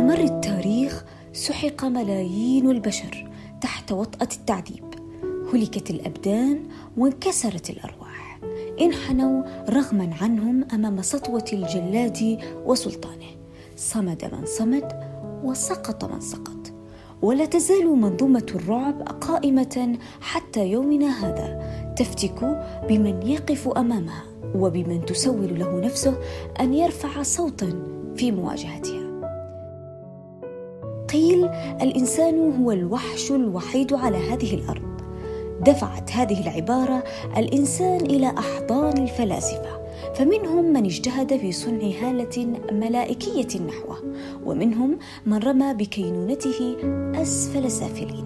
على مر التاريخ سحق ملايين البشر تحت وطأة التعذيب. هلكت الأبدان وانكسرت الأرواح. انحنوا رغما عنهم أمام سطوة الجلاد وسلطانه. صمد من صمد وسقط من سقط. ولا تزال منظومة الرعب قائمة حتى يومنا هذا. تفتك بمن يقف أمامها وبمن تسول له نفسه أن يرفع صوتا في مواجهتها. قيل الإنسان هو الوحش الوحيد على هذه الأرض. دفعت هذه العبارة الإنسان إلى أحضان الفلاسفة فمنهم من اجتهد في صنع هالة ملائكية نحوه ومنهم من رمى بكينونته اسفل سافلين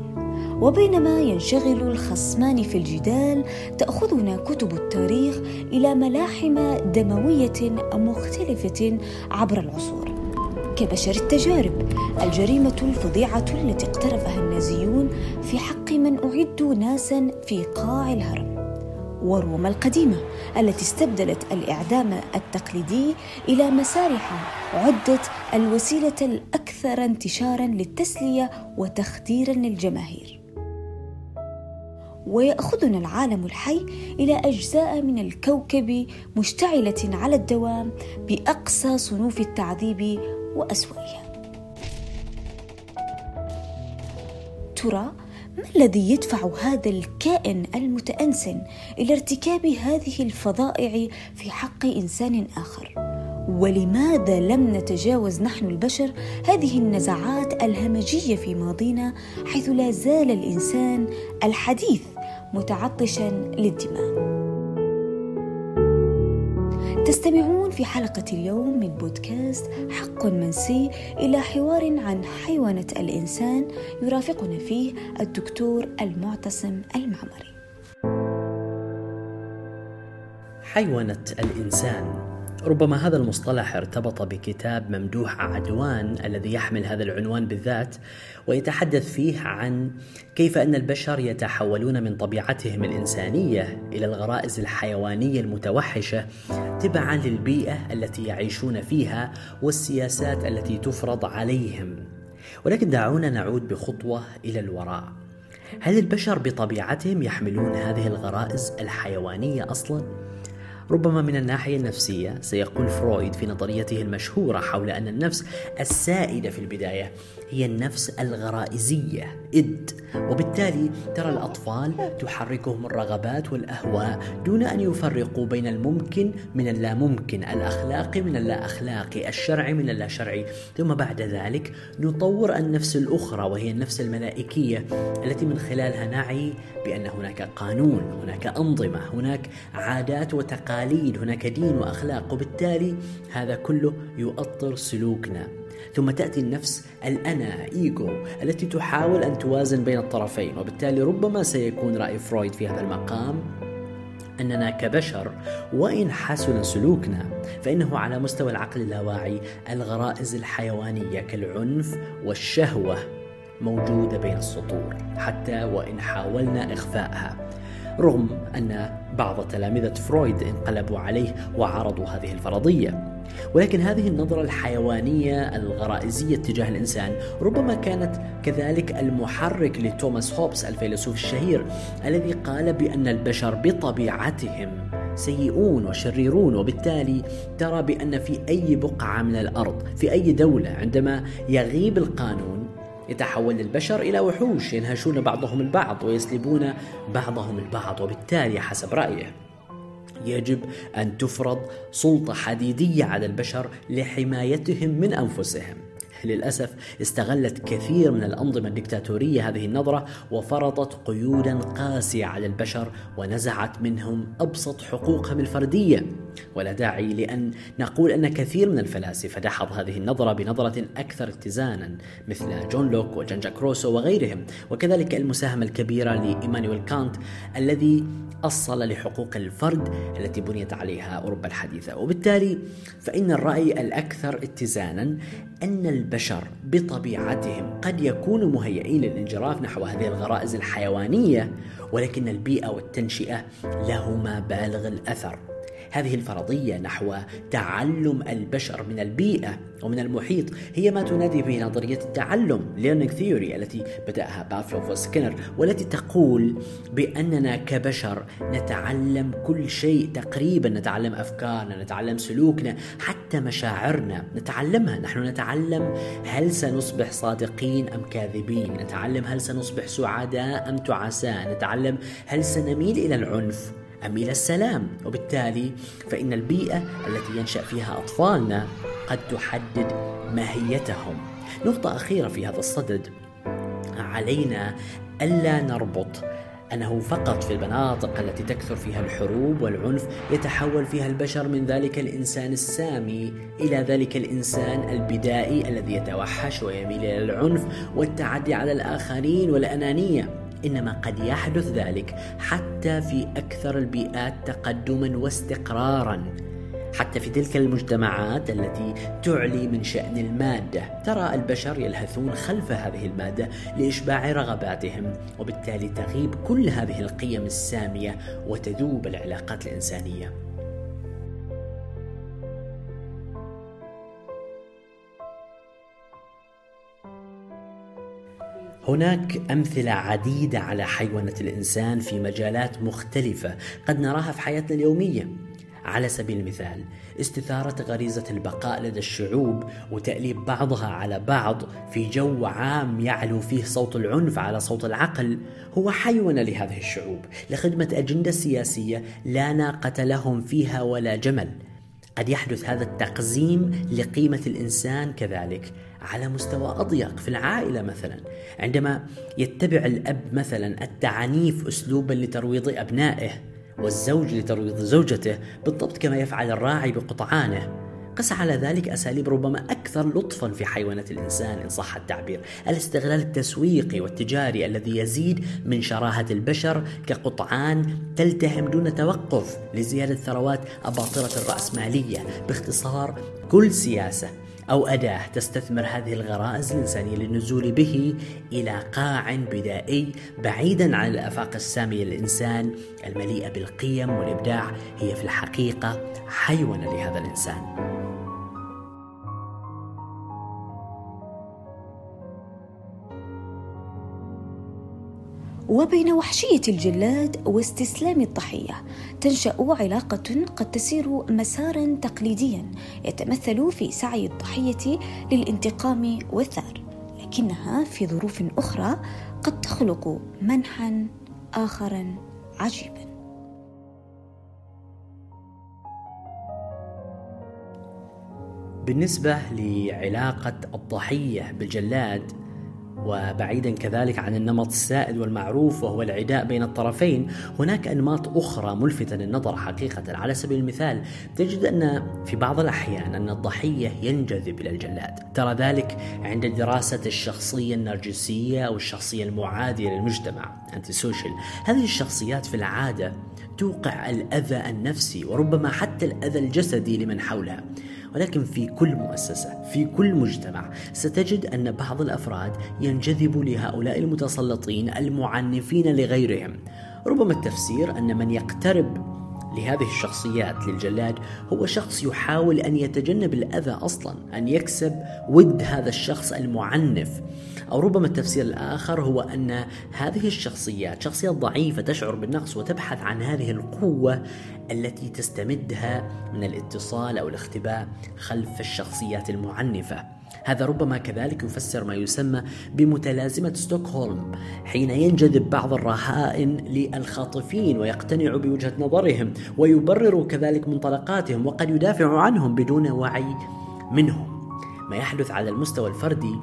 وبينما ينشغل الخصمان في الجدال تأخذنا كتب التاريخ إلى ملاحم دموية مختلفة عبر العصور. كبشر التجارب. الجريمة الفظيعة التي اقترفها النازيون في حق من أعدوا ناسا في قاع الهرم. وروما القديمة التي استبدلت الإعدام التقليدي إلى مسارح عدت الوسيلة الأكثر انتشارا للتسلية وتخديرا للجماهير. ويأخذنا العالم الحي إلى أجزاء من الكوكب مشتعلة على الدوام بأقصى صنوف التعذيب وأسوأها ترى ما الذي يدفع هذا الكائن المتأنسن إلى ارتكاب هذه الفظائع في حق إنسان آخر؟ ولماذا لم نتجاوز نحن البشر هذه النزعات الهمجية في ماضينا حيث لا زال الإنسان الحديث متعطشا للدماء؟ تستمعون في حلقة اليوم من بودكاست حق منسي إلى حوار عن حيوانة الإنسان يرافقنا فيه الدكتور المعتصم المعمري. حيوانة الإنسان ربما هذا المصطلح ارتبط بكتاب ممدوح عدوان الذي يحمل هذا العنوان بالذات ويتحدث فيه عن كيف أن البشر يتحولون من طبيعتهم الإنسانية إلى الغرائز الحيوانية المتوحشة تبعا للبيئة التي يعيشون فيها والسياسات التي تفرض عليهم. ولكن دعونا نعود بخطوة إلى الوراء. هل البشر بطبيعتهم يحملون هذه الغرائز الحيوانية أصلا؟ ربما من الناحية النفسية سيقول فرويد في نظريته المشهورة حول أن النفس السائدة في البداية هي النفس الغرائزية. إد وبالتالي ترى الأطفال تحركهم الرغبات والأهواء دون أن يفرقوا بين الممكن من اللا ممكن الأخلاقي من اللا أخلاقي الشرعي من اللا شرعي ثم بعد ذلك نطور النفس الأخرى وهي النفس الملائكية التي من خلالها نعي بأن هناك قانون هناك أنظمة هناك عادات وتقاليد هناك دين وأخلاق. وبالتالي هذا كله يؤطر سلوكنا. ثم تأتي النفس الأنا إيجو التي تحاول أن توازن بين الطرفين. وبالتالي ربما سيكون رأي فرويد في هذا المقام أننا كبشر وإن حسن سلوكنا فإنه على مستوى العقل اللاواعي الغرائز الحيوانية كالعنف والشهوة موجودة بين السطور حتى وإن حاولنا إخفائها رغم أن بعض تلامذة فرويد انقلبوا عليه وعرضوا هذه الفرضية. ولكن هذه النظرة الحيوانية الغرائزية تجاه الإنسان ربما كانت كذلك المحرك لتوماس هوبس الفيلسوف الشهير الذي قال بأن البشر بطبيعتهم سيئون وشريرون وبالتالي ترى بأن في أي بقعة من الأرض في أي دولة عندما يغيب القانون يتحول البشر إلى وحوش ينهشون بعضهم البعض ويسلبون بعضهم البعض وبالتالي حسب رأيه. يجب أن تفرض سلطة حديدية على البشر لحمايتهم من أنفسهم. للأسف استغلت كثير من الأنظمة الدكتاتورية هذه النظرة وفرضت قيودا قاسية على البشر ونزعت منهم أبسط حقوقهم الفردية. ولا داعي لأن نقول أن كثير من الفلاسفة دحض هذه النظرة بنظرة أكثر اتزانا مثل جون لوك وجان جاك روسو وغيرهم. وكذلك المساهمة الكبيرة لإيمانويل كانت الذي أصل لحقوق الفرد التي بنيت عليها أوروبا الحديثة. وبالتالي فإن الرأي الأكثر اتزانا أن البشر بطبيعتهم قد يكونوا مهيئين للانجراف نحو هذه الغرائز الحيوانية ولكن البيئة والتنشئة لهما بالغ الأثر. هذه الفرضية نحو تعلم البشر من البيئة ومن المحيط هي ما تنادي به نظرية التعلم learning theory التي بدأها بافلوف وسكينر والتي تقول بأننا كبشر نتعلم كل شيء تقريبا نتعلم أفكارنا نتعلم سلوكنا حتى مشاعرنا نتعلمها. نحن نتعلم هل سنصبح صادقين أم كاذبين؟ نتعلم هل سنصبح سعداء أم تعساء؟ نتعلم هل سنميل إلى العنف؟ أم إلى السلام. وبالتالي فإن البيئة التي ينشأ فيها أطفالنا قد تحدد ماهيتهم. نقطة أخيرة في هذا الصدد. علينا ألا نربط أنه فقط في المناطق التي تكثر فيها الحروب والعنف يتحول فيها البشر من ذلك الإنسان السامي إلى ذلك الإنسان البدائي الذي يتوحش ويميل إلى العنف والتعدي على الآخرين والأنانية. إنما قد يحدث ذلك حتى في أكثر البيئات تقدما واستقرارا حتى في تلك المجتمعات التي تعلي من شأن المادة. ترى البشر يلهثون خلف هذه المادة لإشباع رغباتهم وبالتالي تغيب كل هذه القيم السامية وتذوب العلاقات الإنسانية. هناك أمثلة عديدة على حيوانة الإنسان في مجالات مختلفة قد نراها في حياتنا اليومية. على سبيل المثال استثارة غريزة البقاء لدى الشعوب وتأليب بعضها على بعض في جو عام يعلو فيه صوت العنف على صوت العقل هو حيوان لهذه الشعوب لخدمة أجندة سياسية لا ناقة لهم فيها ولا جمل. قد يحدث هذا التقزيم لقيمة الإنسان كذلك على مستوى أضيق في العائلة مثلا. عندما يتبع الأب مثلا التعنيف أسلوبا لترويض أبنائه والزوج لترويض زوجته بالضبط كما يفعل الراعي بقطعانه. قس على ذلك أساليب ربما أكثر لطفا في حيوانة الإنسان إن صح التعبير. الاستغلال التسويقي والتجاري الذي يزيد من شراهة البشر كقطعان تلتهم دون توقف لزيادة ثروات أباطرة الرأسمالية باختصار كل سياسة أو أداة تستثمر هذه الغرائز الإنسانية للنزول به إلى قاع بدائي بعيدا عن الآفاق السامية للإنسان. المليئة بالقيم والإبداع هي في الحقيقة حيوانة لهذا الإنسان. وبين وحشية الجلاد واستسلام الضحية تنشأ علاقة قد تسير مسارا تقليديا يتمثل في سعي الضحية للانتقام والثار لكنها في ظروف أخرى قد تخلق منحا آخرا عجيبا. بالنسبة لعلاقة الضحية بالجلاد وبعيدا كذلك عن النمط السائد والمعروف وهو العداء بين الطرفين هناك أنماط أخرى ملفته للنظر حقيقة على سبيل المثال تجد أن في بعض الأحيان أن الضحية ينجذب إلى الجلاد. ترى ذلك عند دراسه الشخصية النرجسية أو الشخصية المعادية للمجتمع سوشيال هذه الشخصيات في العادة توقع الأذى النفسي وربما حتى الأذى الجسدي لمن حولها. ولكن في كل مؤسسة في كل مجتمع ستجد أن بعض الأفراد ينجذب لهؤلاء المتسلطين المعنفين لغيرهم ربما التفسير أن من يقترب لهذه الشخصيات للجلاد هو شخص يحاول أن يتجنب الأذى أصلا، أن يكسب ود هذا الشخص المعنف. أو ربما التفسير الآخر هو أن هذه الشخصيات شخصيات ضعيفة تشعر بالنقص وتبحث عن هذه القوة التي تستمدها من الاتصال أو الاختباء خلف الشخصيات المعنفة. هذا ربما كذلك يفسر ما يسمى بمتلازمة ستوكهولم حين ينجذب بعض الرهائن للخاطفين ويقتنع بوجهة نظرهم ويبرر كذلك منطلقاتهم وقد يدافع عنهم بدون وعي منهم ما يحدث على المستوى الفردي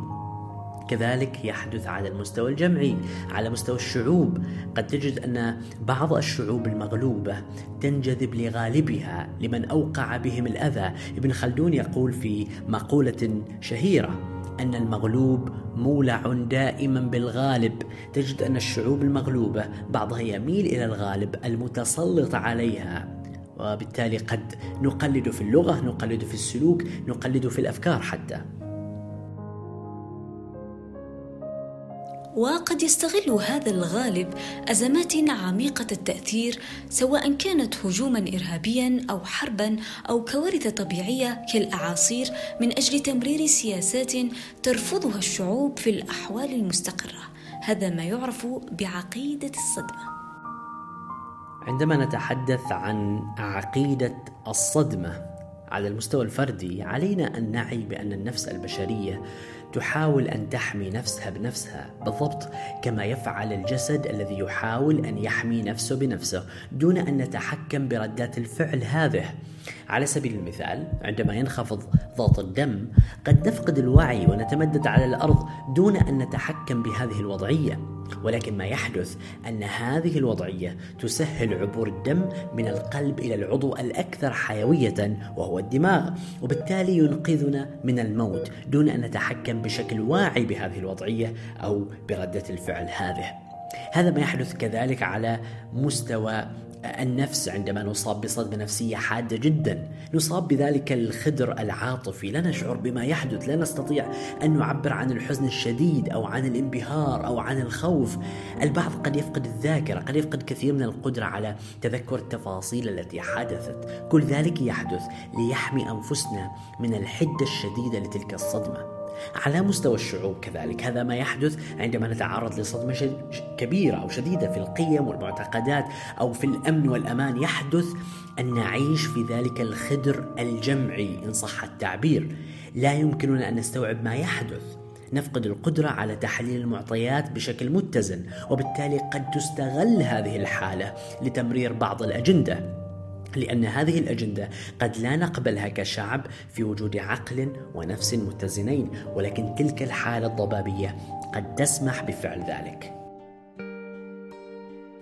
كذلك يحدث على المستوى الجمعي على مستوى الشعوب. قد تجد أن بعض الشعوب المغلوبة تنجذب لغالبها لمن أوقع بهم الأذى. ابن خلدون يقول في مقولة شهيرة أن المغلوب مولع دائما بالغالب. تجد أن الشعوب المغلوبة بعضها يميل إلى الغالب المتسلط عليها. وبالتالي قد نقلد في اللغة نقلد في السلوك نقلد في الأفكار حتى. وقد يستغل هذا الغالب أزمات عميقة التأثير سواء كانت هجوما إرهابيا أو حربا أو كوارث طبيعية كالأعاصير من أجل تمرير سياسات ترفضها الشعوب في الأحوال المستقرة. هذا ما يعرف بعقيدة الصدمة. عندما نتحدث عن عقيدة الصدمة على المستوى الفردي علينا أن نعي بأن النفس البشرية تحاول أن تحمي نفسها بنفسها. بالضبط كما يفعل الجسد الذي يحاول أن يحمي نفسه بنفسه دون أن نتحكم بردات الفعل هذه. على سبيل المثال عندما ينخفض ضغط الدم قد نفقد الوعي ونتمدد على الأرض دون أن نتحكم بهذه الوضعية. ولكن ما يحدث أن هذه الوضعية تسهل عبور الدم من القلب إلى العضو الأكثر حيوية وهو الدماغ وبالتالي ينقذنا من الموت دون أن نتحكم بشكل واعي بهذه الوضعية أو بردة الفعل هذه. هذا ما يحدث كذلك على مستوى النفس عندما نصاب بصدمة نفسية حادة جدا. نصاب بذلك الخدر العاطفي. لا نشعر بما يحدث. لا نستطيع أن نعبر عن الحزن الشديد أو عن الانبهار أو عن الخوف. البعض قد يفقد الذاكرة قد يفقد كثير من القدرة على تذكر التفاصيل التي حدثت. كل ذلك يحدث ليحمي أنفسنا من الحدة الشديدة لتلك الصدمة. على مستوى الشعوب كذلك. هذا ما يحدث عندما نتعرض لصدمة كبيرة أو شديدة في القيم والمعتقدات أو في الأمن والأمان. يحدث أن نعيش في ذلك الخدر الجمعي إن صح التعبير. لا يمكننا أن نستوعب ما يحدث. نفقد القدرة على تحليل المعطيات بشكل متزن وبالتالي قد تستغل هذه الحالة لتمرير بعض الأجندة. لأن هذه الأجندة قد لا نقبلها كشعب في وجود عقل ونفس متزنين ولكن تلك الحالة الضبابية قد تسمح بفعل ذلك.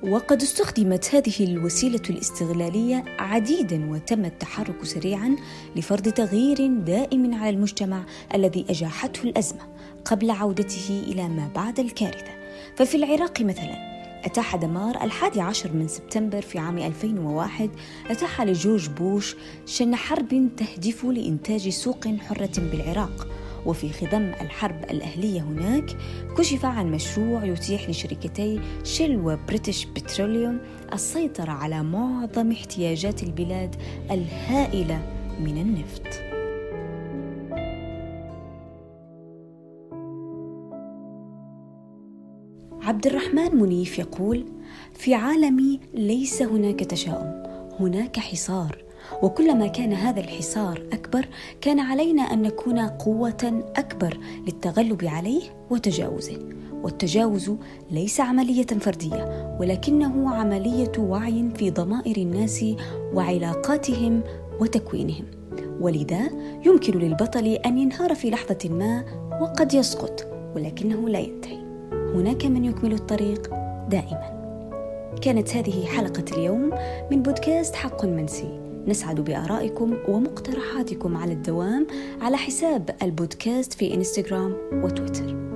وقد استخدمت هذه الوسيلة الاستغلالية عديدا وتم التحرك سريعا لفرض تغيير دائم على المجتمع الذي أجاحته الأزمة قبل عودته إلى ما بعد الكارثة. ففي العراق مثلا أتاح دمار الحادي عشر من سبتمبر في عام 2001 أتاح لجورج بوش شن حرب تهدف لإنتاج سوق حرة بالعراق. وفي خضم الحرب الأهلية هناك كشف عن مشروع يتيح لشركتي شيل وبريتش بتروليوم السيطرة على معظم احتياجات البلاد الهائلة من النفط. عبد الرحمن منيف يقول في عالمي ليس هناك تشاؤم هناك حصار وكلما كان هذا الحصار أكبر كان علينا أن نكون قوة أكبر للتغلب عليه وتجاوزه والتجاوز ليس عملية فردية ولكنه عملية وعي في ضمائر الناس وعلاقاتهم وتكوينهم ولذا يمكن للبطل أن ينهار في لحظة ما وقد يسقط ولكنه لا ينتهي. هناك من يكمل الطريق دائما. كانت هذه حلقة اليوم من بودكاست حق منسي. نسعد بآرائكم ومقترحاتكم على الدوام على حساب البودكاست في إنستغرام وتويتر.